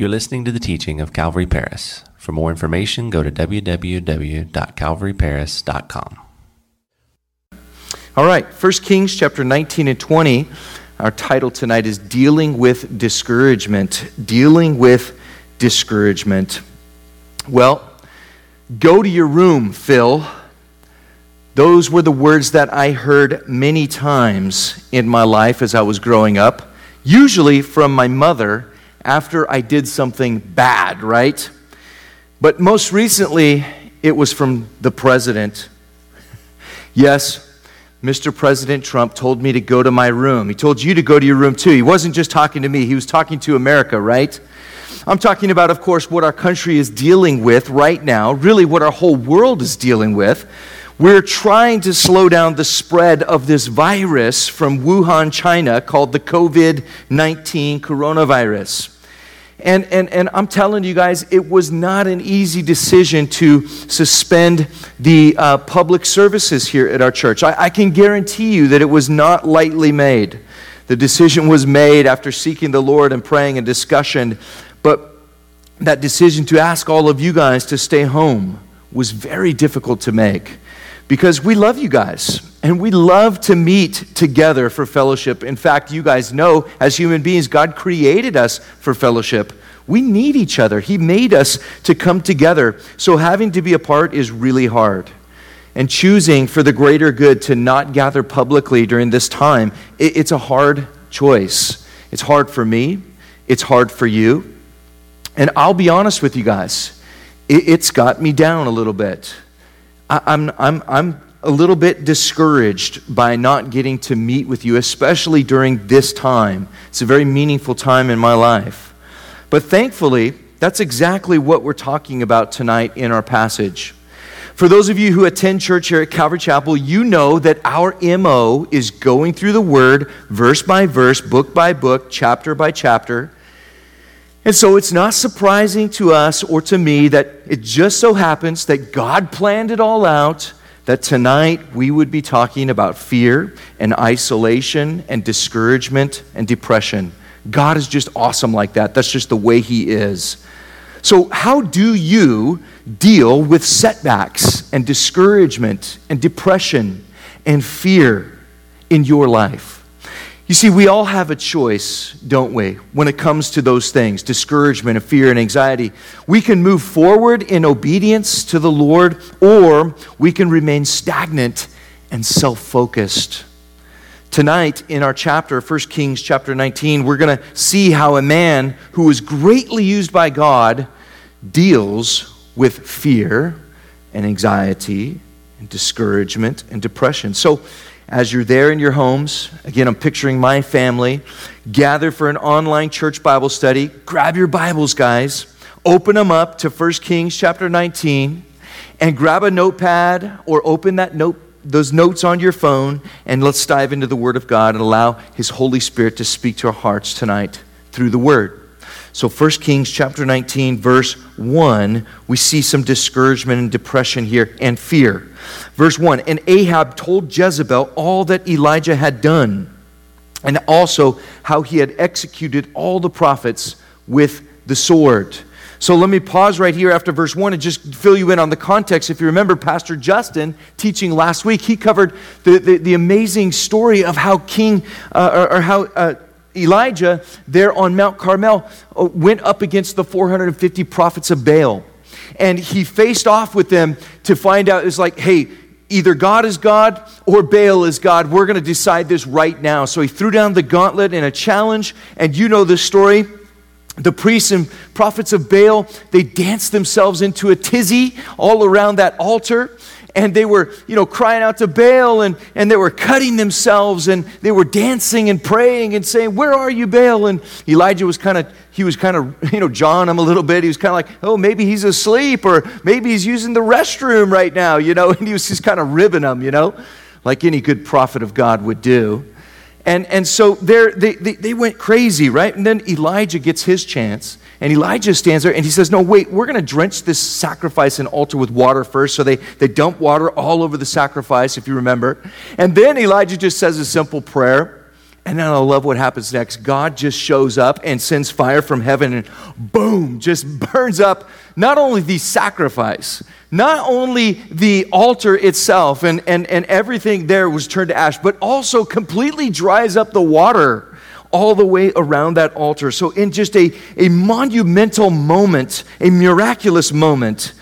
You're listening to the teaching of Calvary Paris. For more information, go to www.calvaryparis.com. All right, 1 Kings chapter 19 and 20. Our title tonight is Dealing with Discouragement. Dealing with Discouragement. Well, go to your room, Phil. Those were the words that I heard many times in my life as I was growing up, usually from my mother after I did something bad, right? But most recently, it was from the president. Yes, Mr. President Trump told me to go to my room. He told you to go to your room too. He wasn't just talking to me, he was talking to America, right? I'm talking about, of course, what our country is dealing with right now, really what our whole world is dealing with. We're trying to slow down the spread of this virus from Wuhan, China, called the COVID 19 coronavirus. And, and, and I'm telling you guys, it was not an easy decision to suspend the uh, public services here at our church. I, I can guarantee you that it was not lightly made. The decision was made after seeking the Lord and praying and discussion, but that decision to ask all of you guys to stay home was very difficult to make because we love you guys and we love to meet together for fellowship. In fact, you guys know as human beings, God created us for fellowship. We need each other. He made us to come together. So having to be apart is really hard. And choosing for the greater good to not gather publicly during this time, it's a hard choice. It's hard for me, it's hard for you. And I'll be honest with you guys, it's got me down a little bit. I'm, I'm, I'm a little bit discouraged by not getting to meet with you, especially during this time. It's a very meaningful time in my life. But thankfully, that's exactly what we're talking about tonight in our passage. For those of you who attend church here at Calvary Chapel, you know that our MO is going through the Word verse by verse, book by book, chapter by chapter and so it's not surprising to us or to me that it just so happens that God planned it all out, that tonight we would be talking about fear and isolation and discouragement and depression. God is just awesome like that. That's just the way He is. So, how do you deal with setbacks and discouragement and depression and fear in your life? You see, we all have a choice, don't we, when it comes to those things discouragement and fear and anxiety. We can move forward in obedience to the Lord, or we can remain stagnant and self focused. Tonight, in our chapter, 1 Kings chapter 19, we're going to see how a man who was greatly used by God deals with fear and anxiety and discouragement and depression. So, as you're there in your homes, again, I'm picturing my family, gather for an online church Bible study. Grab your Bibles, guys. Open them up to 1 Kings chapter 19 and grab a notepad or open that note those notes on your phone and let's dive into the word of God and allow his Holy Spirit to speak to our hearts tonight through the word. So 1 Kings chapter 19 verse 1, we see some discouragement and depression here and fear. Verse 1, and Ahab told Jezebel all that Elijah had done and also how he had executed all the prophets with the sword. So let me pause right here after verse 1 and just fill you in on the context. If you remember Pastor Justin teaching last week, he covered the, the, the amazing story of how King, uh, or, or, how uh, Elijah, there on Mount Carmel, uh, went up against the 450 prophets of Baal. And he faced off with them to find out, it's like, hey, either God is God or Baal is God. We're going to decide this right now. So he threw down the gauntlet in a challenge. And you know the story. The priests and prophets of Baal, they danced themselves into a tizzy all around that altar and they were, you know, crying out to Baal and, and they were cutting themselves and they were dancing and praying and saying, Where are you, Baal? And Elijah was kind of, he was kind of, you know, jawing him a little bit. He was kind of like, Oh, maybe he's asleep or maybe he's using the restroom right now, you know, and he was just kind of ribbing them, you know, like any good prophet of God would do. And, and so they, they, they went crazy, right? And then Elijah gets his chance. And Elijah stands there and he says, No, wait, we're going to drench this sacrifice and altar with water first. So they, they dump water all over the sacrifice, if you remember. And then Elijah just says a simple prayer. And then I love what happens next. God just shows up and sends fire from heaven and boom, just burns up not only the sacrifice, not only the altar itself and, and, and everything there was turned to ash, but also completely dries up the water all the way around that altar. So, in just a, a monumental moment, a miraculous moment,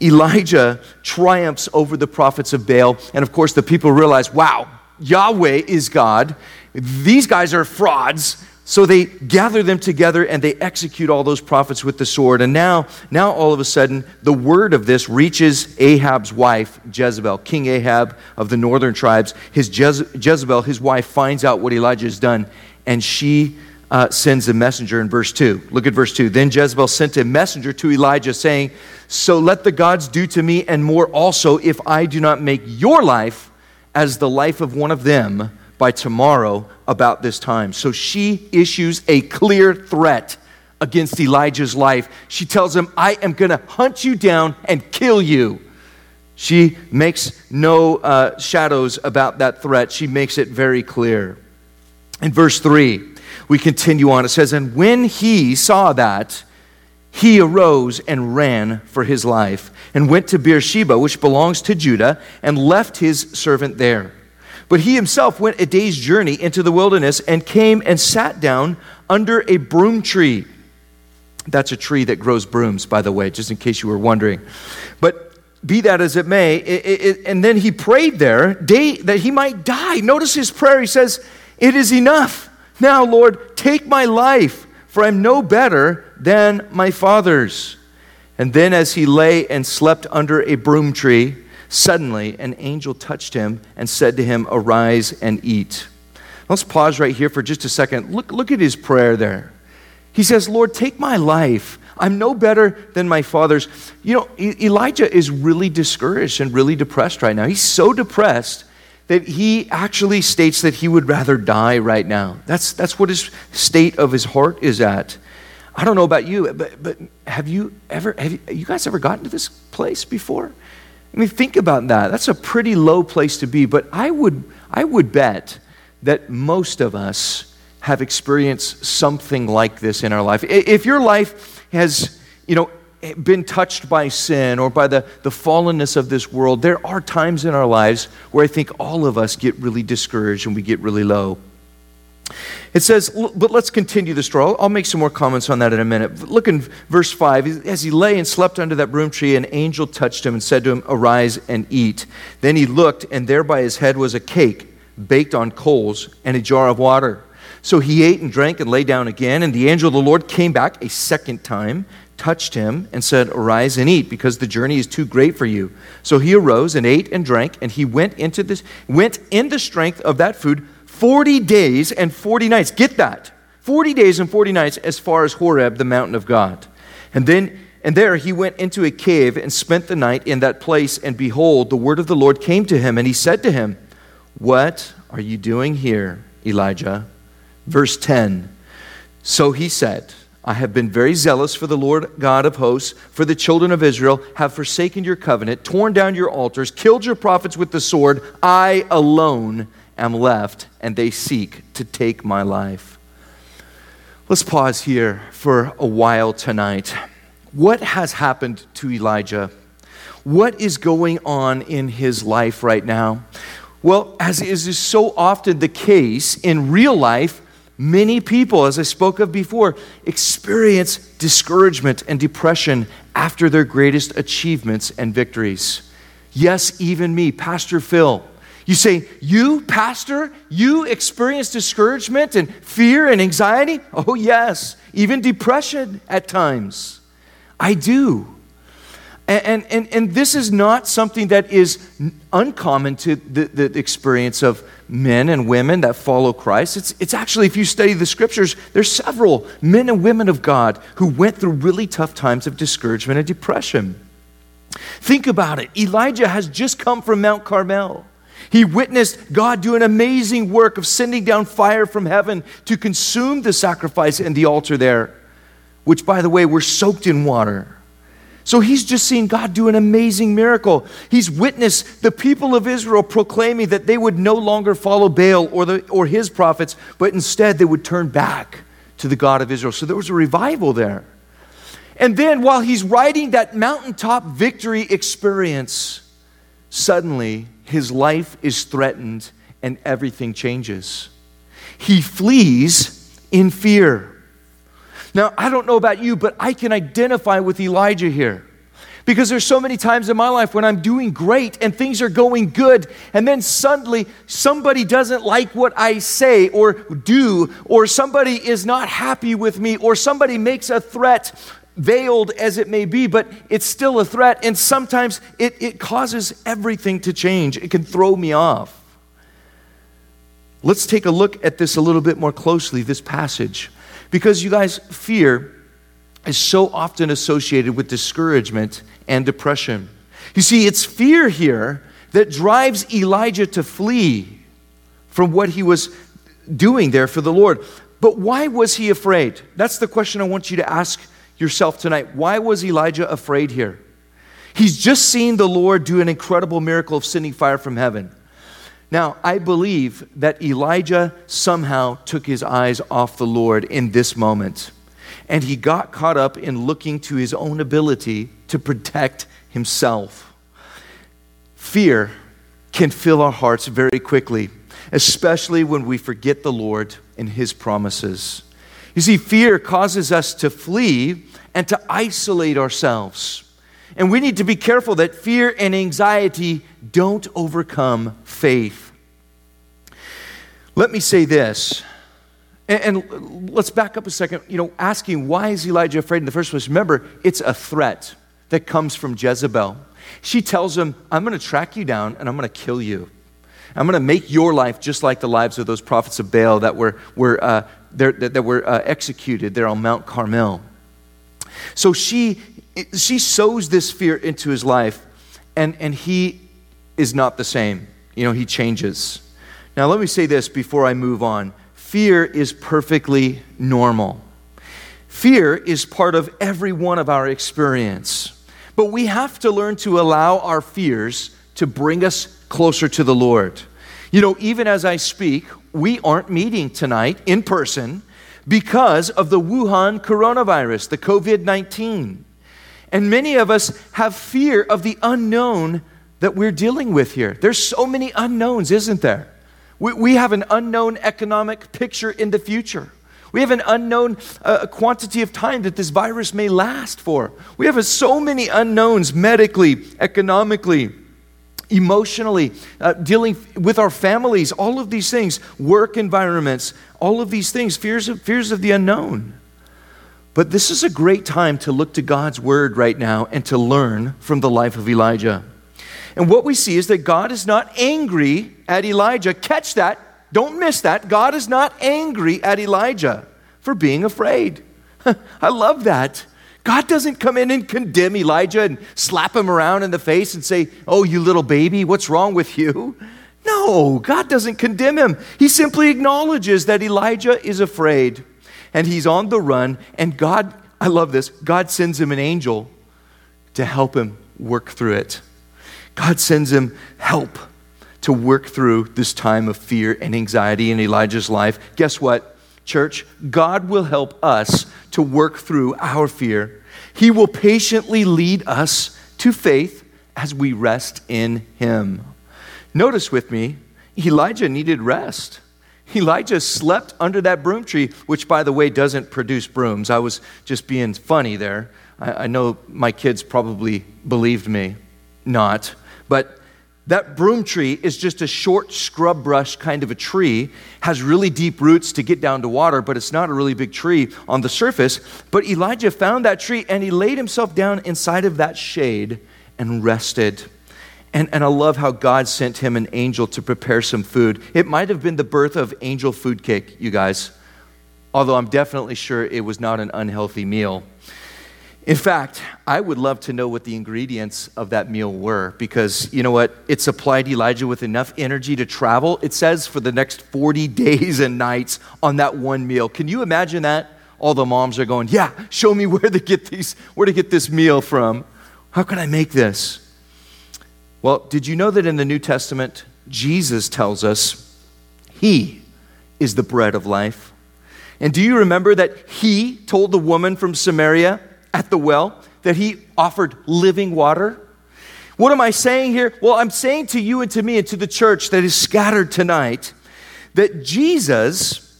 Elijah triumphs over the prophets of Baal. And of course, the people realize, wow, Yahweh is God. These guys are frauds. So they gather them together and they execute all those prophets with the sword. And now, now all of a sudden, the word of this reaches Ahab's wife, Jezebel, King Ahab of the northern tribes. His Jeze- Jezebel, his wife, finds out what Elijah has done, and she uh, sends a messenger in verse 2. Look at verse 2. Then Jezebel sent a messenger to Elijah, saying, So let the gods do to me and more also if I do not make your life as the life of one of them by tomorrow about this time. So she issues a clear threat against Elijah's life. She tells him, I am going to hunt you down and kill you. She makes no uh, shadows about that threat. She makes it very clear. In verse 3, we continue on. It says, And when he saw that, he arose and ran for his life and went to Beersheba, which belongs to Judah, and left his servant there. But he himself went a day's journey into the wilderness and came and sat down under a broom tree. That's a tree that grows brooms, by the way, just in case you were wondering. But be that as it may, it, it, and then he prayed there day, that he might die. Notice his prayer. He says, It is enough. Now, Lord, take my life, for I'm no better than my father's. And then, as he lay and slept under a broom tree, Suddenly, an angel touched him and said to him, Arise and eat. Let's pause right here for just a second. Look, look at his prayer there. He says, Lord, take my life. I'm no better than my father's. You know, Elijah is really discouraged and really depressed right now. He's so depressed that he actually states that he would rather die right now. That's, that's what his state of his heart is at. I don't know about you, but, but have you ever, have you, you guys ever gotten to this place before? I mean, think about that. That's a pretty low place to be, but I would, I would bet that most of us have experienced something like this in our life. If your life has, you know, Eh, been touched by sin or by the, the fallenness of this world, there are times in our lives where I think all of us get really discouraged and we get really low. It says, but let's continue the story. I'll make some more comments on that in a minute. Look in verse 5. As he lay and slept under that broom tree, an angel touched him and said to him, Arise and eat. Then he looked, and there by his head was a cake baked on coals and a jar of water. So he ate and drank and lay down again. And the angel of the Lord came back a second time, touched him, and said, Arise and eat, because the journey is too great for you. So he arose and ate and drank, and he went into this, went in the strength of that food 40 days and 40 nights. Get that. 40 days and 40 nights as far as Horeb, the mountain of God. And then and there he went into a cave and spent the night in that place. And behold, the word of the Lord came to him, and he said to him, What are you doing here, Elijah? Verse 10 So he said, I have been very zealous for the Lord God of hosts, for the children of Israel have forsaken your covenant, torn down your altars, killed your prophets with the sword. I alone am left, and they seek to take my life. Let's pause here for a while tonight. What has happened to Elijah? What is going on in his life right now? Well, as is so often the case in real life, many people, as I spoke of before, experience discouragement and depression after their greatest achievements and victories. Yes, even me, Pastor Phil. You say, You, pastor, you experience discouragement and fear and anxiety? Oh, yes, even depression at times. I do. And, and, and this is not something that is uncommon to the, the experience of men and women that follow Christ. It's, it's actually, if you study the scriptures, there's several men and women of God who went through really tough times of discouragement and depression. Think about it. Elijah has just come from Mount Carmel. He witnessed God do an amazing work of sending down fire from heaven to consume the sacrifice and the altar there, which, by the way, were soaked in water. So he's just seen God do an amazing miracle. He's witnessed the people of Israel proclaiming that they would no longer follow Baal or, the, or his prophets, but instead they would turn back to the God of Israel. So there was a revival there. And then while he's writing that mountaintop victory experience, suddenly his life is threatened and everything changes. He flees in fear. Now, I don't know about you, but I can identify with Elijah here. Because there's so many times in my life when I'm doing great and things are going good, and then suddenly somebody doesn't like what I say or do, or somebody is not happy with me, or somebody makes a threat, veiled as it may be, but it's still a threat, and sometimes it, it causes everything to change. It can throw me off. Let's take a look at this a little bit more closely, this passage. Because you guys, fear is so often associated with discouragement and depression. You see, it's fear here that drives Elijah to flee from what he was doing there for the Lord. But why was he afraid? That's the question I want you to ask yourself tonight. Why was Elijah afraid here? He's just seen the Lord do an incredible miracle of sending fire from heaven. Now, I believe that Elijah somehow took his eyes off the Lord in this moment, and he got caught up in looking to his own ability to protect himself. Fear can fill our hearts very quickly, especially when we forget the Lord and his promises. You see, fear causes us to flee and to isolate ourselves. And we need to be careful that fear and anxiety don't overcome faith. Let me say this, and, and, let's back up a second. You know, asking why is Elijah afraid in the first place? Remember, it's a threat that comes from Jezebel. She tells him, I'm going to track you down and I'm going to kill you. I'm going to make your life just like the lives of those prophets of Baal that were, were, uh, that, that, were uh, executed there on Mount Carmel. So she, she sows this fear into his life, and, and he is not the same. You know, he changes. Now, let me say this before I move on fear is perfectly normal. Fear is part of every one of our experience. But we have to learn to allow our fears to bring us closer to the Lord. You know, even as I speak, we aren't meeting tonight in person because of the Wuhan coronavirus, the COVID 19. And many of us have fear of the unknown that we're dealing with here. There's so many unknowns, isn't there? We, we have an unknown economic picture in the future. We have an unknown uh, quantity of time that this virus may last for. We have so many unknowns medically, economically, emotionally, uh, dealing with our families, all of these things, work environments, all of these things, fears of, fears of the unknown. But this is a great time to look to God's word right now and to learn from the life of Elijah. And what we see is that God is not angry at Elijah. Catch that. Don't miss that. God is not angry at Elijah for being afraid. I love that. God doesn't come in and condemn Elijah and slap him around in the face and say, Oh, you little baby, what's wrong with you? No, God doesn't condemn him. He simply acknowledges that Elijah is afraid and he's on the run. And God, I love this, God sends him an angel to help him work through it. God sends him help to work through this time of fear and anxiety in Elijah's life. Guess what, church? God will help us to work through our fear. He will patiently lead us to faith as we rest in Him. Notice with me, Elijah needed rest. Elijah slept under that broom tree, which, by the way, doesn't produce brooms. I was just being funny there. I, I know my kids probably believed me not. But that broom tree is just a short scrub brush kind of a tree, has really deep roots to get down to water, but it's not a really big tree on the surface. But Elijah found that tree and he laid himself down inside of that shade and rested. And, and I love how God sent him an angel to prepare some food. It might have been the birth of angel food cake, you guys, although I'm definitely sure it was not an unhealthy meal. In fact, I would love to know what the ingredients of that meal were because you know what? It supplied Elijah with enough energy to travel, it says, for the next 40 days and nights on that one meal. Can you imagine that? All the moms are going, Yeah, show me where to get these, where to get this meal from. How can I make this? Well, did you know that in the New Testament, Jesus tells us He is the bread of life? And do you remember that He told the woman from Samaria at the well that He offered living water? What am I saying here? Well, I'm saying to you and to me and to the church that is scattered tonight that Jesus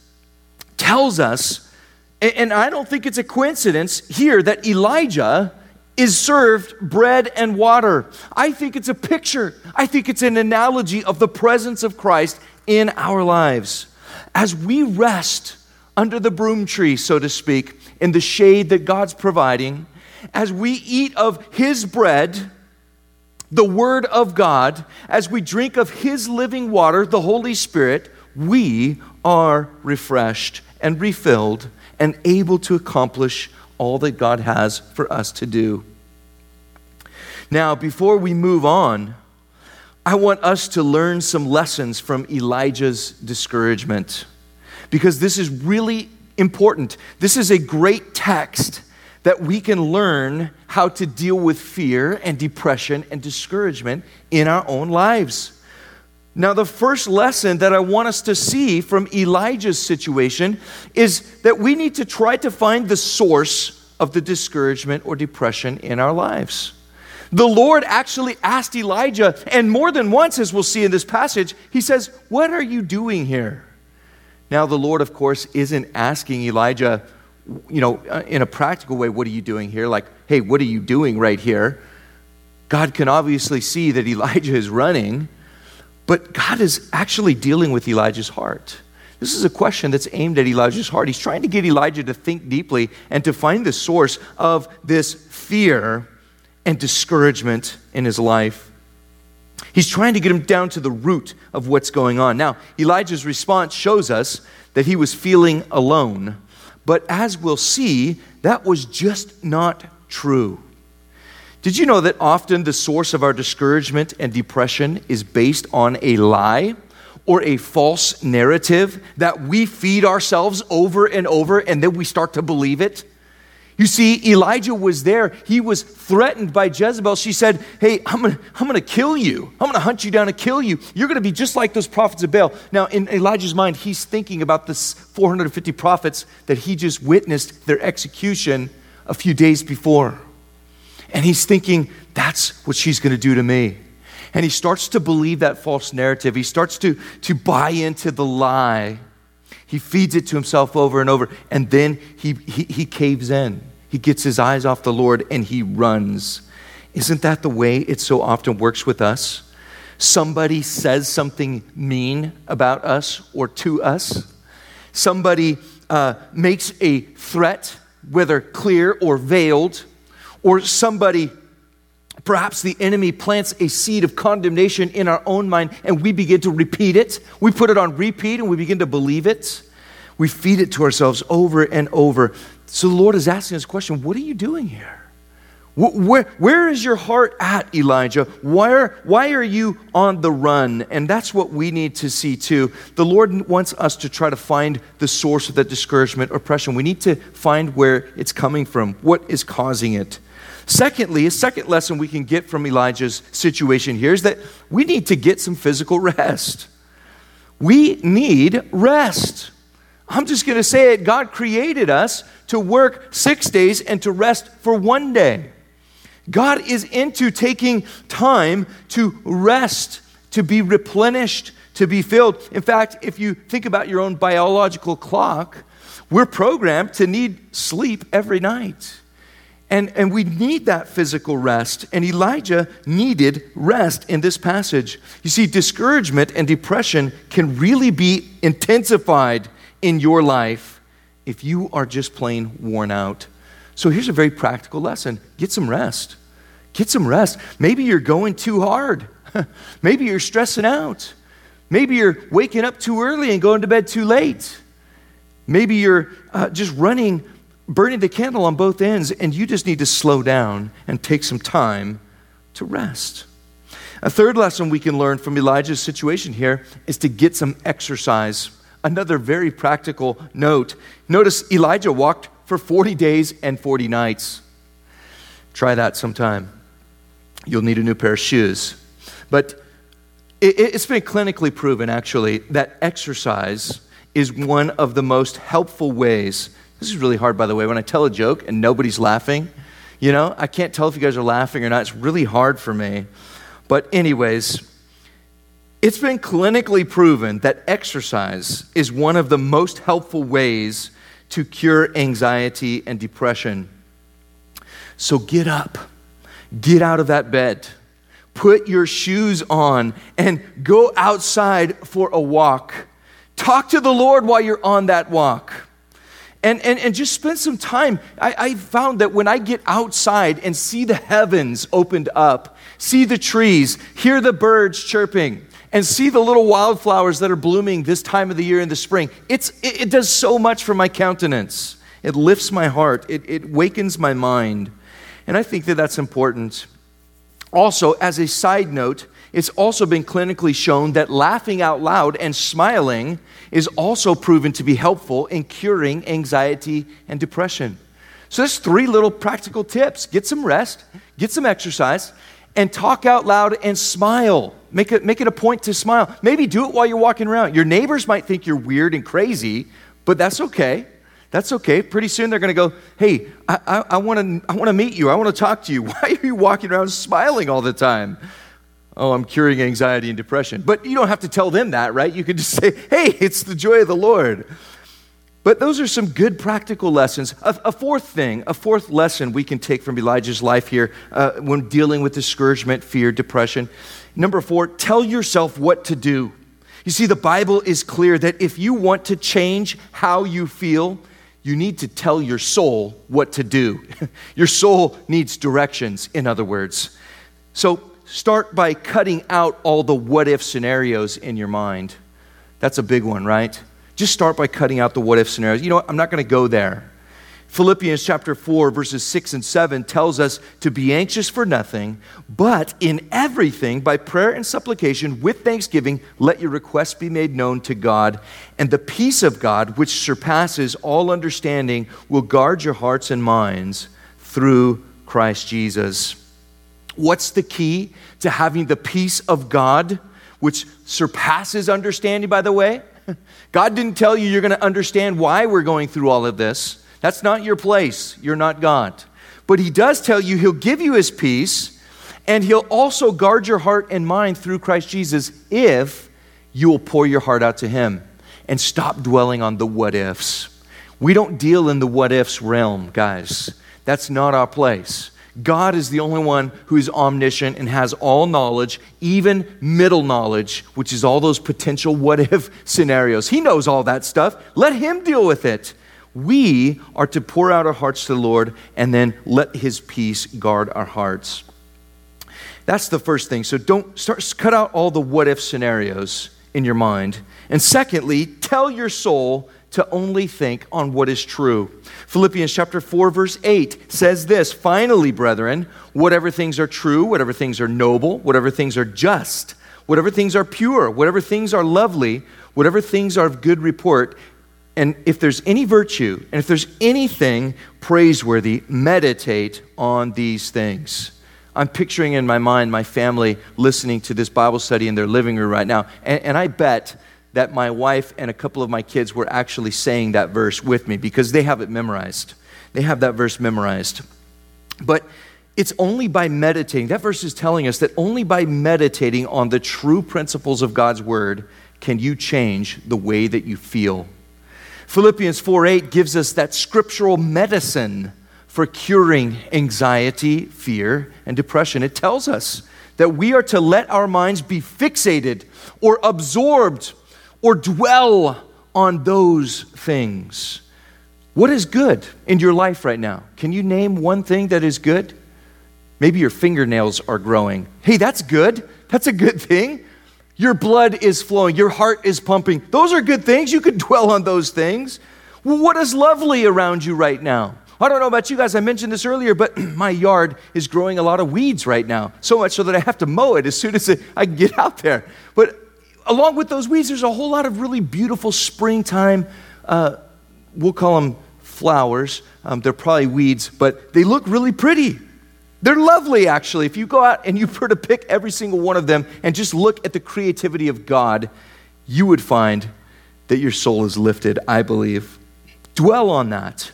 tells us, and I don't think it's a coincidence here that Elijah is served bread and water. I think it's a picture, I think it's an analogy of the presence of Christ in our lives. As we rest under the broom tree, so to speak, in the shade that God's providing, as we eat of His bread, the Word of God, as we drink of His living water, the Holy Spirit, we are refreshed and refilled and able to accomplish all that God has for us to do. Now, before we move on, I want us to learn some lessons from Elijah's discouragement because this is really important. This is a great text that we can learn how to deal with fear and depression and discouragement in our own lives. Now, the first lesson that I want us to see from Elijah's situation is that we need to try to find the source of the discouragement or depression in our lives. The Lord actually asked Elijah, and more than once, as we'll see in this passage, he says, What are you doing here? Now, the Lord, of course, isn't asking Elijah, you know, uh, in a practical way, what are you doing here? Like, hey, what are you doing right here? God can obviously see that Elijah is running, but God is actually dealing with Elijah's heart. This is a question that's aimed at Elijah's heart. He's trying to get Elijah to think deeply and to find the source of this fear and discouragement in his life. He's trying to get him down to the root of what's going on. Now, Elijah's response shows us that he was feeling alone. But as we'll see, that was just not true. Did you know that often the source of our discouragement and depression is based on a lie or a false narrative that we feed ourselves over and over and then we start to believe it? You see, Elijah was there. He was threatened by Jezebel. She said, Hey, I'm going to I'm to kill you. I'm going to hunt you down and kill you. You're going to be just like those prophets of Baal. Now, in Elijah's mind, he's thinking about the 450 prophets that he just witnessed their execution a few days before. And he's thinking, That's what she's going to do to me. And he starts to believe that false narrative. He starts to, to buy into the lie. He feeds it to himself over and over, and then he, he, he caves in. He gets his eyes off the Lord and he runs. Isn't that the way it so often works with us? Somebody says something mean about us or to us. Somebody uh, makes a threat, whether clear or veiled, or somebody, perhaps the enemy plants a seed of condemnation in our own mind and we begin to repeat it. We put it on repeat and we begin to believe it. We feed it to ourselves over and over. So the Lord is asking this question What are you doing here? Where, where is your heart at, Elijah? Why, are, why are you on the run? And that's what we need to see too. The Lord wants us to try to find the source of that discouragement oppression. We need to find where it's coming from, what is causing it. Secondly, a second lesson we can get from Elijah's situation here is that we need to get some physical rest. We need rest. I'm just going to say it God created us to work six days and to rest for one day. God is into taking time to rest, to be replenished, to be filled. In fact, if you think about your own biological clock, we're programmed to need sleep every night. And, and we need that physical rest. And Elijah needed rest in this passage. You see, discouragement and depression can really be intensified in your life if you are just plain worn out. So here's a very practical lesson get some rest. Get some rest. Maybe you're going too hard. Maybe you're stressing out. Maybe you're waking up too early and going to bed too late. Maybe you're uh, just running, burning the candle on both ends, and you just need to slow down and take some time to rest. A third lesson we can learn from Elijah's situation here is to get some exercise. Another very practical note. Notice Elijah walked for 40 days and 40 nights. Try that sometime. you'll need a new pair of shoes. But it, has been clinically proven, actually, that exercise is one of the most helpful ways. This is really hard, by the way, when I tell a joke and nobody's laughing. You know, I can't tell if you guys are laughing or not. It's really hard for me. But, anyways, it's been clinically proven that exercise is one of the most helpful ways to cure anxiety and depression. So get up, get out of that bed, put your shoes on, and go outside for a walk. Talk to the Lord while you're on that walk. And, and, and just spend some time. I, I found that when I get outside and see the heavens opened up, see the trees, hear the birds chirping, and see the little wildflowers that are blooming this time of the year in the spring, it's, it, it does so much for my countenance. It lifts my heart, it, it wakens my mind. And I think that that's important. Also, as a side note, it's also been clinically shown that laughing out loud and smiling is also proven to be helpful in curing anxiety and depression. So, there's three little practical tips get some rest, get some exercise, and talk out loud and smile. Make it, make it a point to smile. Maybe do it while you're walking around. Your neighbors might think you're weird and crazy, but that's okay. That's okay. Pretty soon they're going to go, hey, I, I, I want to meet you. I want to talk to you. Why are you walking around smiling all the time? Oh, I'm curing anxiety and depression. But you don't have to tell them that, right? You can just say, hey, it's the joy of the Lord. But those are some good practical lessons. A, a, fourth thing, a fourth lesson we can take from Elijah's life here uh, when dealing with discouragement, fear, depression. Number four, tell yourself what to do. You see, the Bible is clear that if you want to change how you feel, you need to tell your soul what to do. your soul needs directions, in other words. So start by cutting out all the what if scenarios in your mind. That's a big one, right? Just start by cutting out the what if scenarios. You know what? I'm not going to go there. Philippians chapter 4, verses 6 and 7 tells us to be anxious for nothing, but in everything, by prayer and supplication, with thanksgiving, let your requests be made known to God. And the peace of God, which surpasses all understanding, will guard your hearts and minds through Christ Jesus. What's the key to having the peace of God, which surpasses understanding, by the way? God didn't tell you you're going to understand why we're going through all of this. That's not your place. You're not God. But He does tell you He'll give you His peace, and He'll also guard your heart and mind through Christ Jesus if you will pour your heart out to Him and stop dwelling on the what ifs. We don't deal in the what ifs realm, guys. That's not our place. God is the only one who is omniscient and has all knowledge, even middle knowledge, which is all those potential what if scenarios. He knows all that stuff. Let Him deal with it. We are to pour out our hearts to the Lord and then let His peace guard our hearts. That's the first thing. So don't start, cut out all the what if scenarios in your mind. And secondly, tell your soul to only think on what is true. Philippians chapter 4 verse 8 says this, "Finally, brethren, whatever things are true, whatever things are noble, whatever things are just, whatever things are pure, whatever things are lovely, whatever things are of good report, and if there's any virtue, and if there's anything praiseworthy, meditate on these things." I'm picturing in my mind my family listening to this Bible study in their living room right now. And, and I bet that my wife and a couple of my kids were actually saying that verse with me because they have it memorized. They have that verse memorized. But it's only by meditating, that verse is telling us that only by meditating on the true principles of God's word can you change the way that you feel. Philippians 4 8 gives us that scriptural medicine for curing anxiety, fear, and depression. It tells us that we are to let our minds be fixated or absorbed or dwell on those things. What is good in your life right now? Can you name one thing that is good? Maybe your fingernails are growing. Hey, that's good. That's a good thing. Your blood is flowing. Your heart is pumping. Those are good things. You could dwell on those things. What is lovely around you right now? I don't know about you guys, I mentioned this earlier, but my yard is growing a lot of weeds right now. So much so that I have to mow it as soon as I get out there. But along with those weeds, there's a whole lot of really beautiful springtime, uh, we'll call them flowers. Um, they're probably weeds, but they look really pretty. They're lovely, actually. If you go out and you were to pick every single one of them and just look at the creativity of God, you would find that your soul is lifted, I believe. Dwell on that.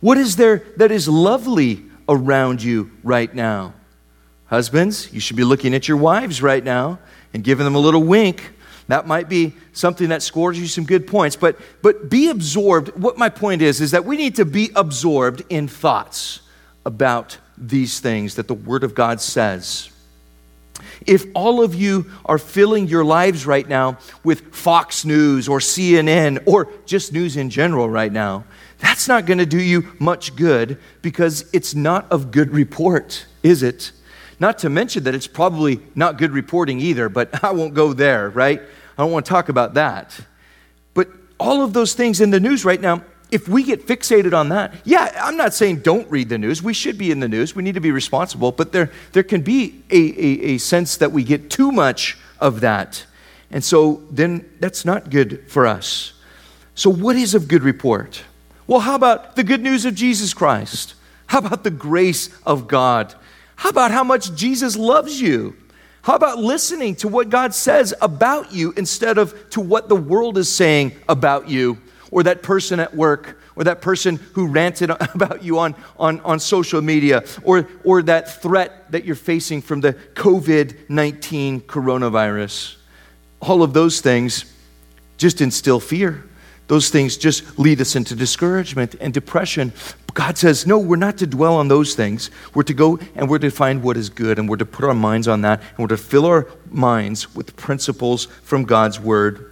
What is there that is lovely around you right now? Husbands, you should be looking at your wives right now and giving them a little wink. That might be something that scores you some good points, but, but be absorbed. What my point is, is that we need to be absorbed in thoughts about these things that the Word of God says. If all of you are filling your lives right now with Fox News or CNN or just news in general right now, that's not going to do you much good because it's not of good report, is it? Not to mention that it's probably not good reporting either, but I won't go there, right? I don't want to talk about that. But all of those things in the news right now, if we get fixated on that, yeah, I'm not saying don't read the news. We should be in the news. We need to be responsible. But there, there can be a, a, a sense that we get too much of that. And so then that's not good for us. So, what is of good report? Well, how about the good news of Jesus Christ? How about the grace of God? How about how much Jesus loves you? How about listening to what God says about you instead of to what the world is saying about you? Or that person at work or that person who ranted about you on, on, on social media or, or that threat that you're facing from the COVID 19 coronavirus. All of those things just instill fear. Those things just lead us into discouragement and depression. God says, no, we're not to dwell on those things. We're to go and we're to find what is good and we're to put our minds on that and we're to fill our minds with principles from God's word.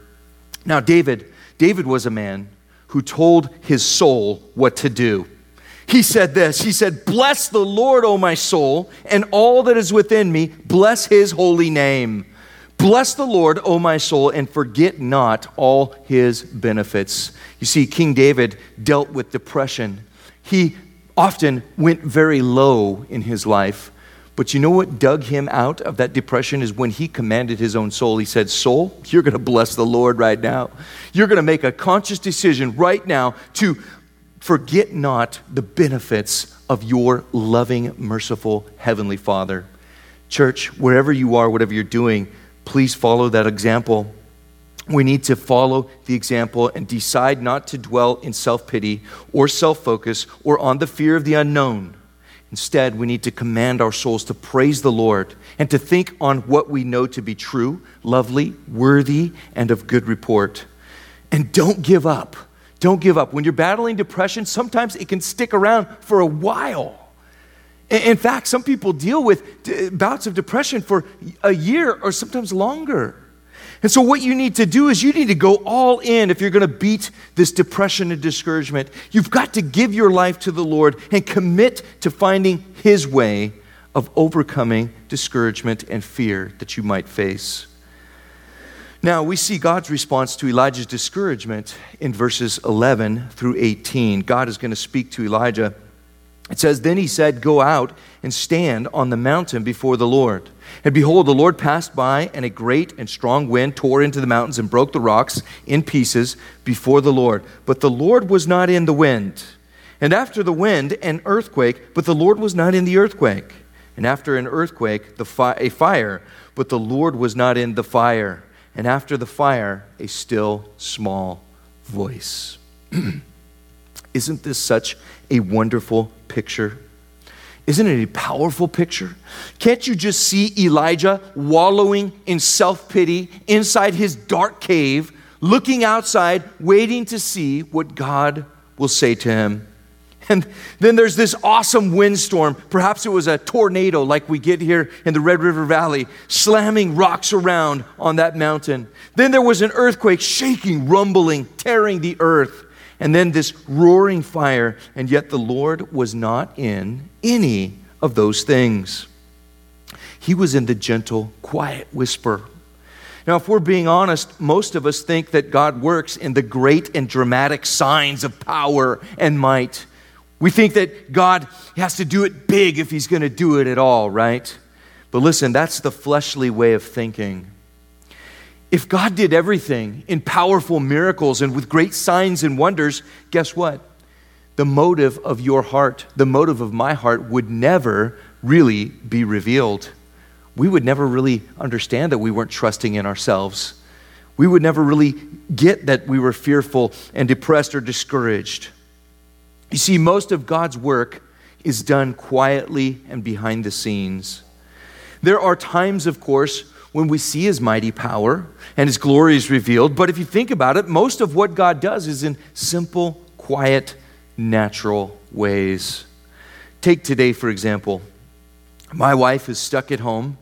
Now, David David was a man who told his soul what to do. He said this He said, Bless the Lord, O my soul, and all that is within me, bless his holy name. Bless the Lord, O my soul, and forget not all his benefits. You see, King David dealt with depression. He often went very low in his life. But you know what dug him out of that depression is when he commanded his own soul. He said, Soul, you're going to bless the Lord right now. You're going to make a conscious decision right now to forget not the benefits of your loving, merciful Heavenly Father. Church, wherever you are, whatever you're doing, please follow that example. We need to follow the example and decide not to dwell in self pity or self focus or on the fear of the unknown Instead, we need to command our souls to praise the Lord and to think on what we know to be true, lovely, worthy, and of good report. And don't give up. Don't give up. When you're battling depression, sometimes it can stick around for a while. In fact, some people deal with bouts of depression for a year or sometimes longer. And so, what you need to do is you need to go all in if you're going to beat this depression and discouragement. You've got to give your life to the Lord and commit to finding His way of overcoming discouragement and fear that you might face. Now, we see God's response to Elijah's discouragement in verses 11 through 18. God is going to speak to Elijah. It says, Then he said, Go out and stand on the mountain before the Lord. And behold, the Lord passed by, and a great and strong wind tore into the mountains and broke the rocks in pieces before the Lord. But the Lord was not in the wind. And after the wind, an earthquake, but the Lord was not in the earthquake. And after an earthquake, fi- a fire, but the Lord was not in the fire. And after the fire, a still small voice. Isn't this such a wonderful picture? Isn't it a powerful picture? Can't you just see Elijah wallowing in self pity inside his dark cave, looking outside, waiting to see what God will say to him? And then there's this awesome windstorm. Perhaps it was a tornado like we get here in the Red River Valley, slamming rocks around on that mountain. Then there was an earthquake, shaking, rumbling, tearing the earth and then this roaring fire, and yet the Lord was not in any of those things. He was in the gentle, quiet whisper. Now, if we're being honest, most of us think that God works in the great and dramatic signs of power and might. We think that God has to do it big if He's going to do it at all, right? But listen, that's the fleshly way of thinking. If God did everything in powerful miracles and with great signs and wonders, guess what? the motive of your heart, the motive of my heart, would never really be revealed. We would never really understand that we weren't trusting in ourselves. We would never really get that we were fearful and depressed or discouraged. You see, most of God's work is done quietly and behind the scenes. There are times, of course, when we see his mighty power and his glory is revealed, but if you think about it, most of what God does is in simple, quiet, natural ways. Take today, for example. My wife is stuck at home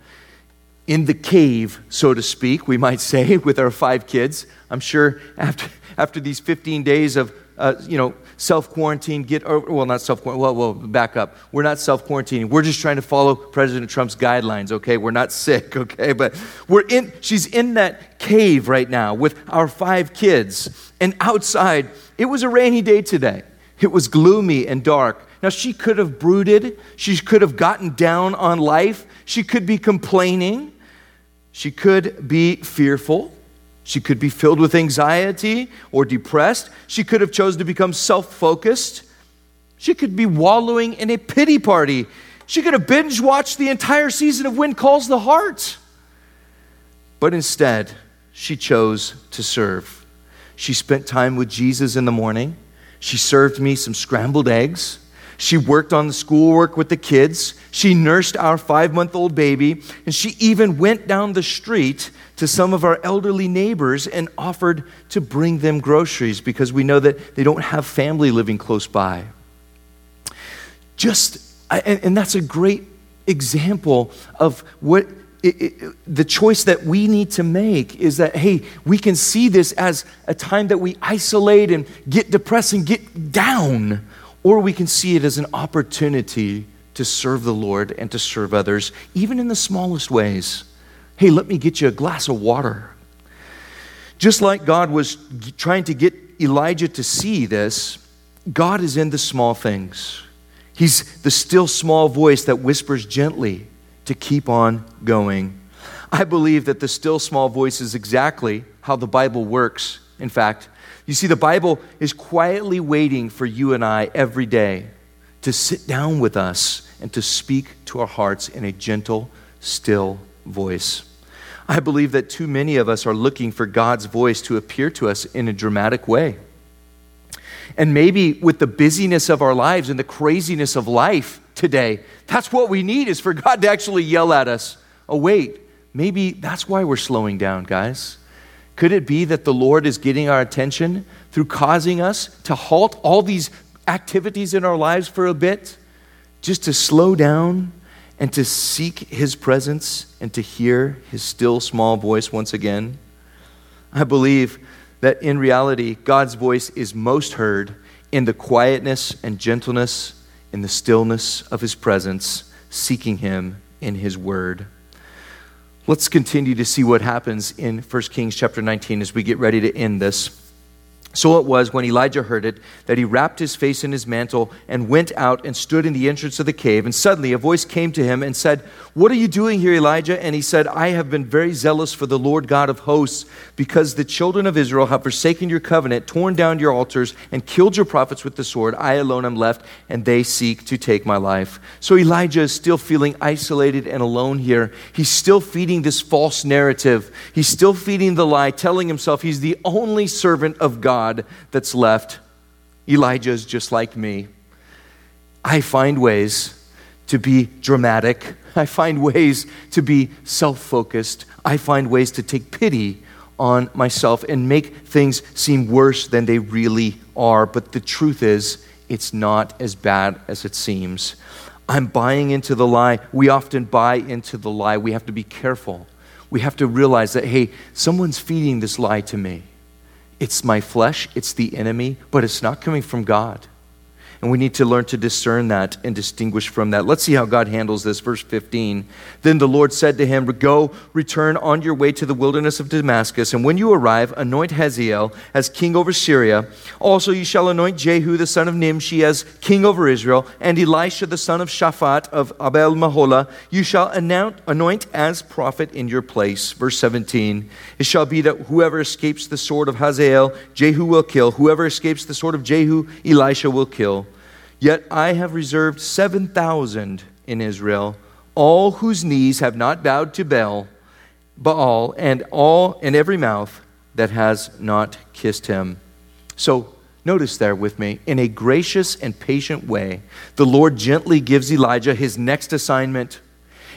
in the cave, so to speak, we might say, with our five kids. I'm sure after, after these 15 days of, uh, you know, self quarantine, get over, well, not self quarantine, well, well, back up. We're not self quarantining. We're just trying to follow President Trump's guidelines, okay? We're not sick, okay? But we're in, she's in that cave right now with our five kids. And outside, it was a rainy day today. It was gloomy and dark. Now, she could have brooded. She could have gotten down on life. She could be complaining. She could be fearful. She could be filled with anxiety or depressed. She could have chosen to become self-focused. She could be wallowing in a pity party. She could have binge watched the entire season of When Calls the Heart. But instead, she chose to serve. She spent time with Jesus in the morning. She served me some scrambled eggs. She worked on the schoolwork with the kids. She nursed our five month old baby. And she even went down the street to some of our elderly neighbors and offered to bring them groceries because we know that they don't have family living close by. Just, and, that's a great example of what it, it, the choice that we need to make is that, hey, we can see this as a time that we isolate and get depressed and get down or we can see it as an opportunity to serve the Lord and to serve others, even in the smallest ways. Hey, let me get you a glass of water. Just like God was trying to get Elijah to see this, God is in the small things. He's the still small voice that whispers gently to keep on going. I believe that the still small voice is exactly how the Bible works. In fact, you see, the Bible is quietly waiting for you and I every day to sit down with us and to speak to our hearts in a gentle, still voice. I believe that too many of us are looking for God's voice to appear to us in a dramatic way. And maybe with the busyness of our lives and the craziness of life today, that's what we need is for God to actually yell at us, oh, wait, maybe that's why we're slowing down, guys. Could it be that the Lord is getting our attention through causing us to halt all these activities in our lives for a bit, just to slow down and to seek His presence and to hear His still small voice once again? I believe that in reality, God's voice is most heard in the quietness and gentleness, in the stillness of His presence, seeking Him in His Word. Let's continue to see what happens in 1 Kings chapter 19 as we get ready to end this. So it was when Elijah heard it that he wrapped his face in his mantle and went out and stood in the entrance of the cave. And suddenly a voice came to him and said, What are you doing here, Elijah? And he said, I have been very zealous for the Lord God of hosts, because the children of Israel have forsaken your covenant, torn down your altars, and killed your prophets with the sword. I alone am left, and they seek to take my life. So Elijah is still feeling isolated and alone here. He's still feeding this false narrative. He's still feeding the lie, telling himself he's the only servant of God. That's left. Elijah is just like me. I find ways to be dramatic. I find ways to be self focused. I find ways to take pity on myself and make things seem worse than they really are. But the truth is, it's not as bad as it seems. I'm buying into the lie. We often buy into the lie. We have to be careful. We have to realize that, hey, someone's feeding this lie to me. It's my flesh, it's the enemy, but it's not coming from God. And we need to learn to discern that and distinguish from that. Let's see how God handles this. Verse 15. Then the Lord said to him, Go, return on your way to the wilderness of Damascus, and when you arrive, anoint Hazael as king over Syria. Also, you shall anoint Jehu the son of Nimshi as king over Israel, and Elisha the son of Shaphat of Abel Meholah you shall anoint as prophet in your place. Verse 17. It shall be that whoever escapes the sword of Hazael, Jehu will kill. Whoever escapes the sword of Jehu, Elisha will kill. Yet I have reserved 7,000 in Israel, all whose knees have not bowed to Baal, Baal, and all in every mouth that has not kissed him. So notice there with me, in a gracious and patient way, the Lord gently gives Elijah his next assignment.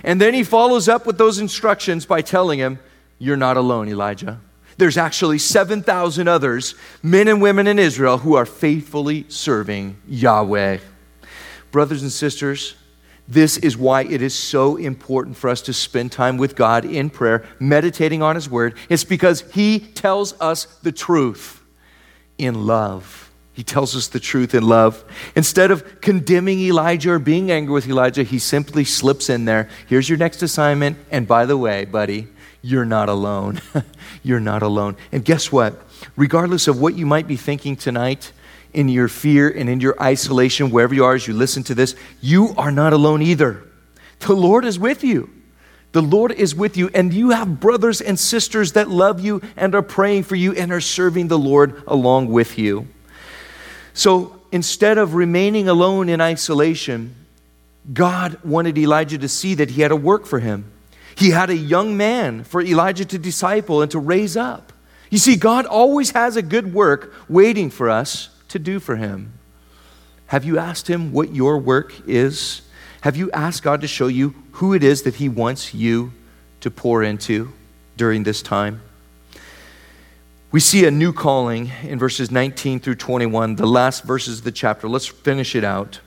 And then he follows up with those instructions by telling him, You're not alone, Elijah there's actually 7,000 others, men and women in Israel, who are faithfully serving Yahweh. Brothers and sisters, this is why it is so important for us to spend time with God in prayer, meditating on His Word. It's because He tells us the truth in love. He tells us the truth in love. Instead of condemning Elijah or being angry with Elijah, he simply slips in there. Here's your next assignment. And by the way, buddy, you're not alone. you're not alone. And guess what? Regardless of what you might be thinking tonight, in your fear and in your isolation, wherever you are as you listen to this, you are not alone either. The Lord is with you. The Lord is with you, and you have brothers and sisters that love you and are praying for you and are serving the Lord along with you. So instead of remaining alone in isolation, God wanted Elijah to see that he had a work for him. He had a young man for Elijah to disciple and to raise up. You see, God always has a good work waiting for us to do for him. Have you asked him what your work is? Have you asked God to show you who it is that he wants you to pour into during this time? We see a new calling in verses 19 through 21, the last verses of the chapter. Let's finish it out.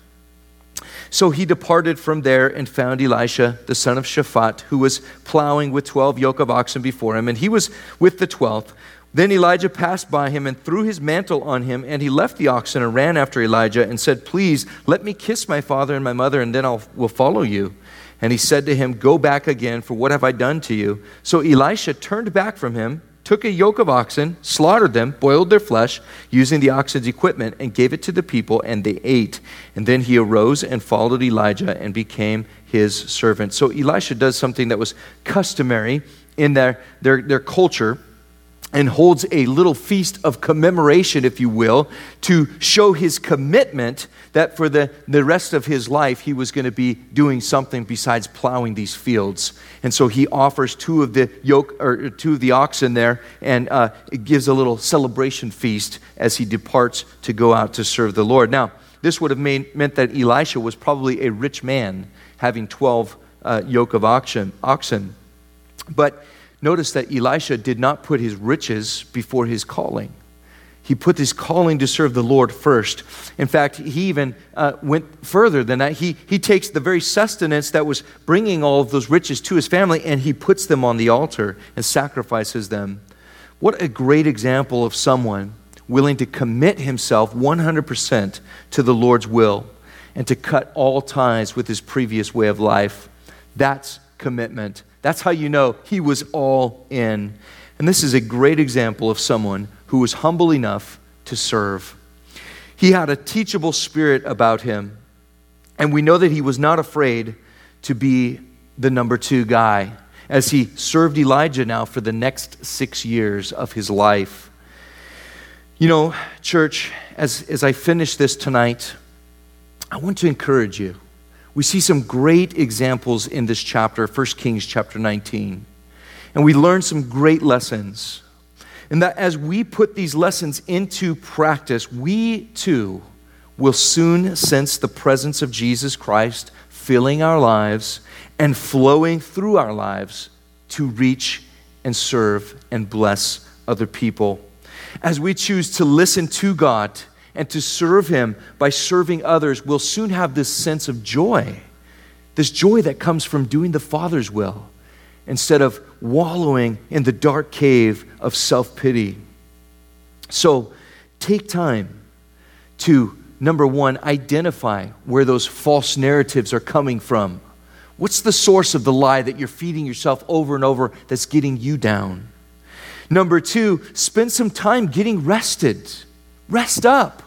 So he departed from there and found Elisha, the son of Shaphat, who was plowing with 12 yoke of oxen before him, and he was with the 12th. Then Elijah passed by him and threw his mantle on him, and he left the oxen and ran after Elijah and said, Please let me kiss my father and my mother, and then I will follow you. And he said to him, Go back again, for what have I done to you? So Elisha turned back from him took a yoke of oxen, slaughtered them, boiled their flesh using the oxen's equipment, and gave it to the people, and they ate. And then he arose and followed Elijah and became his servant. So Elisha does something that was customary in their, their, their culture and holds a little feast of commemoration, if you will, to show his commitment that for the, the rest of his life he was going to be doing something besides plowing these fields. And so he offers two of the yoke or two of the oxen there and uh, gives a little celebration feast as he departs to go out to serve the Lord. Now, this would have made, meant that Elisha was probably a rich man, having 12 uh, yoke of oxen. oxen. But notice that Elisha did not put his riches before his calling. He put his calling to serve the Lord first. In fact, he even uh, went further than that. He, he takes the very sustenance that was bringing all of those riches to his family and he puts them on the altar and sacrifices them. What a great example of someone willing to commit himself 100% to the Lord's will and to cut all ties with his previous way of life. That's commitment. That's how you know he was all in. And this is a great example of someone who was humble enough to serve. He had a teachable spirit about him. And we know that he was not afraid to be the number two guy as he served Elijah now for the next six years of his life. You know, church, as, as I finish this tonight, I want to encourage you we see some great examples in this chapter, 1 Kings chapter 19. And we learn some great lessons. And that as we put these lessons into practice, we too will soon sense the presence of Jesus Christ filling our lives and flowing through our lives to reach and serve and bless other people. As we choose to listen to God and to serve Him by serving others, we'll soon have this sense of joy, this joy that comes from doing the Father's will instead of wallowing in the dark cave of self pity. So take time to number one, identify where those false narratives are coming from. What's the source of the lie that you're feeding yourself over and over that's getting you down? Number two, spend some time getting rested. Rest up.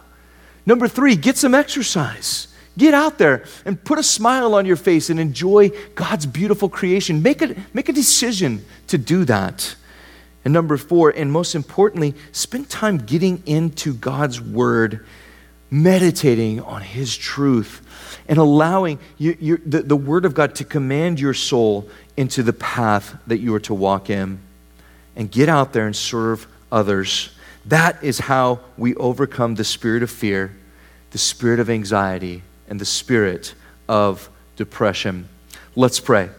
Number three, get some exercise. Get out there and put a smile on your face and enjoy God's beautiful creation. Make a, make a decision to do that. And number four, and most importantly, spend time getting into God's Word, meditating on His truth, and allowing you, you, the, the Word of God to command your soul into the path that you are to walk in. And get out there and serve others. That is how we overcome the spirit of fear, the spirit of anxiety, and the spirit of depression. Let's pray.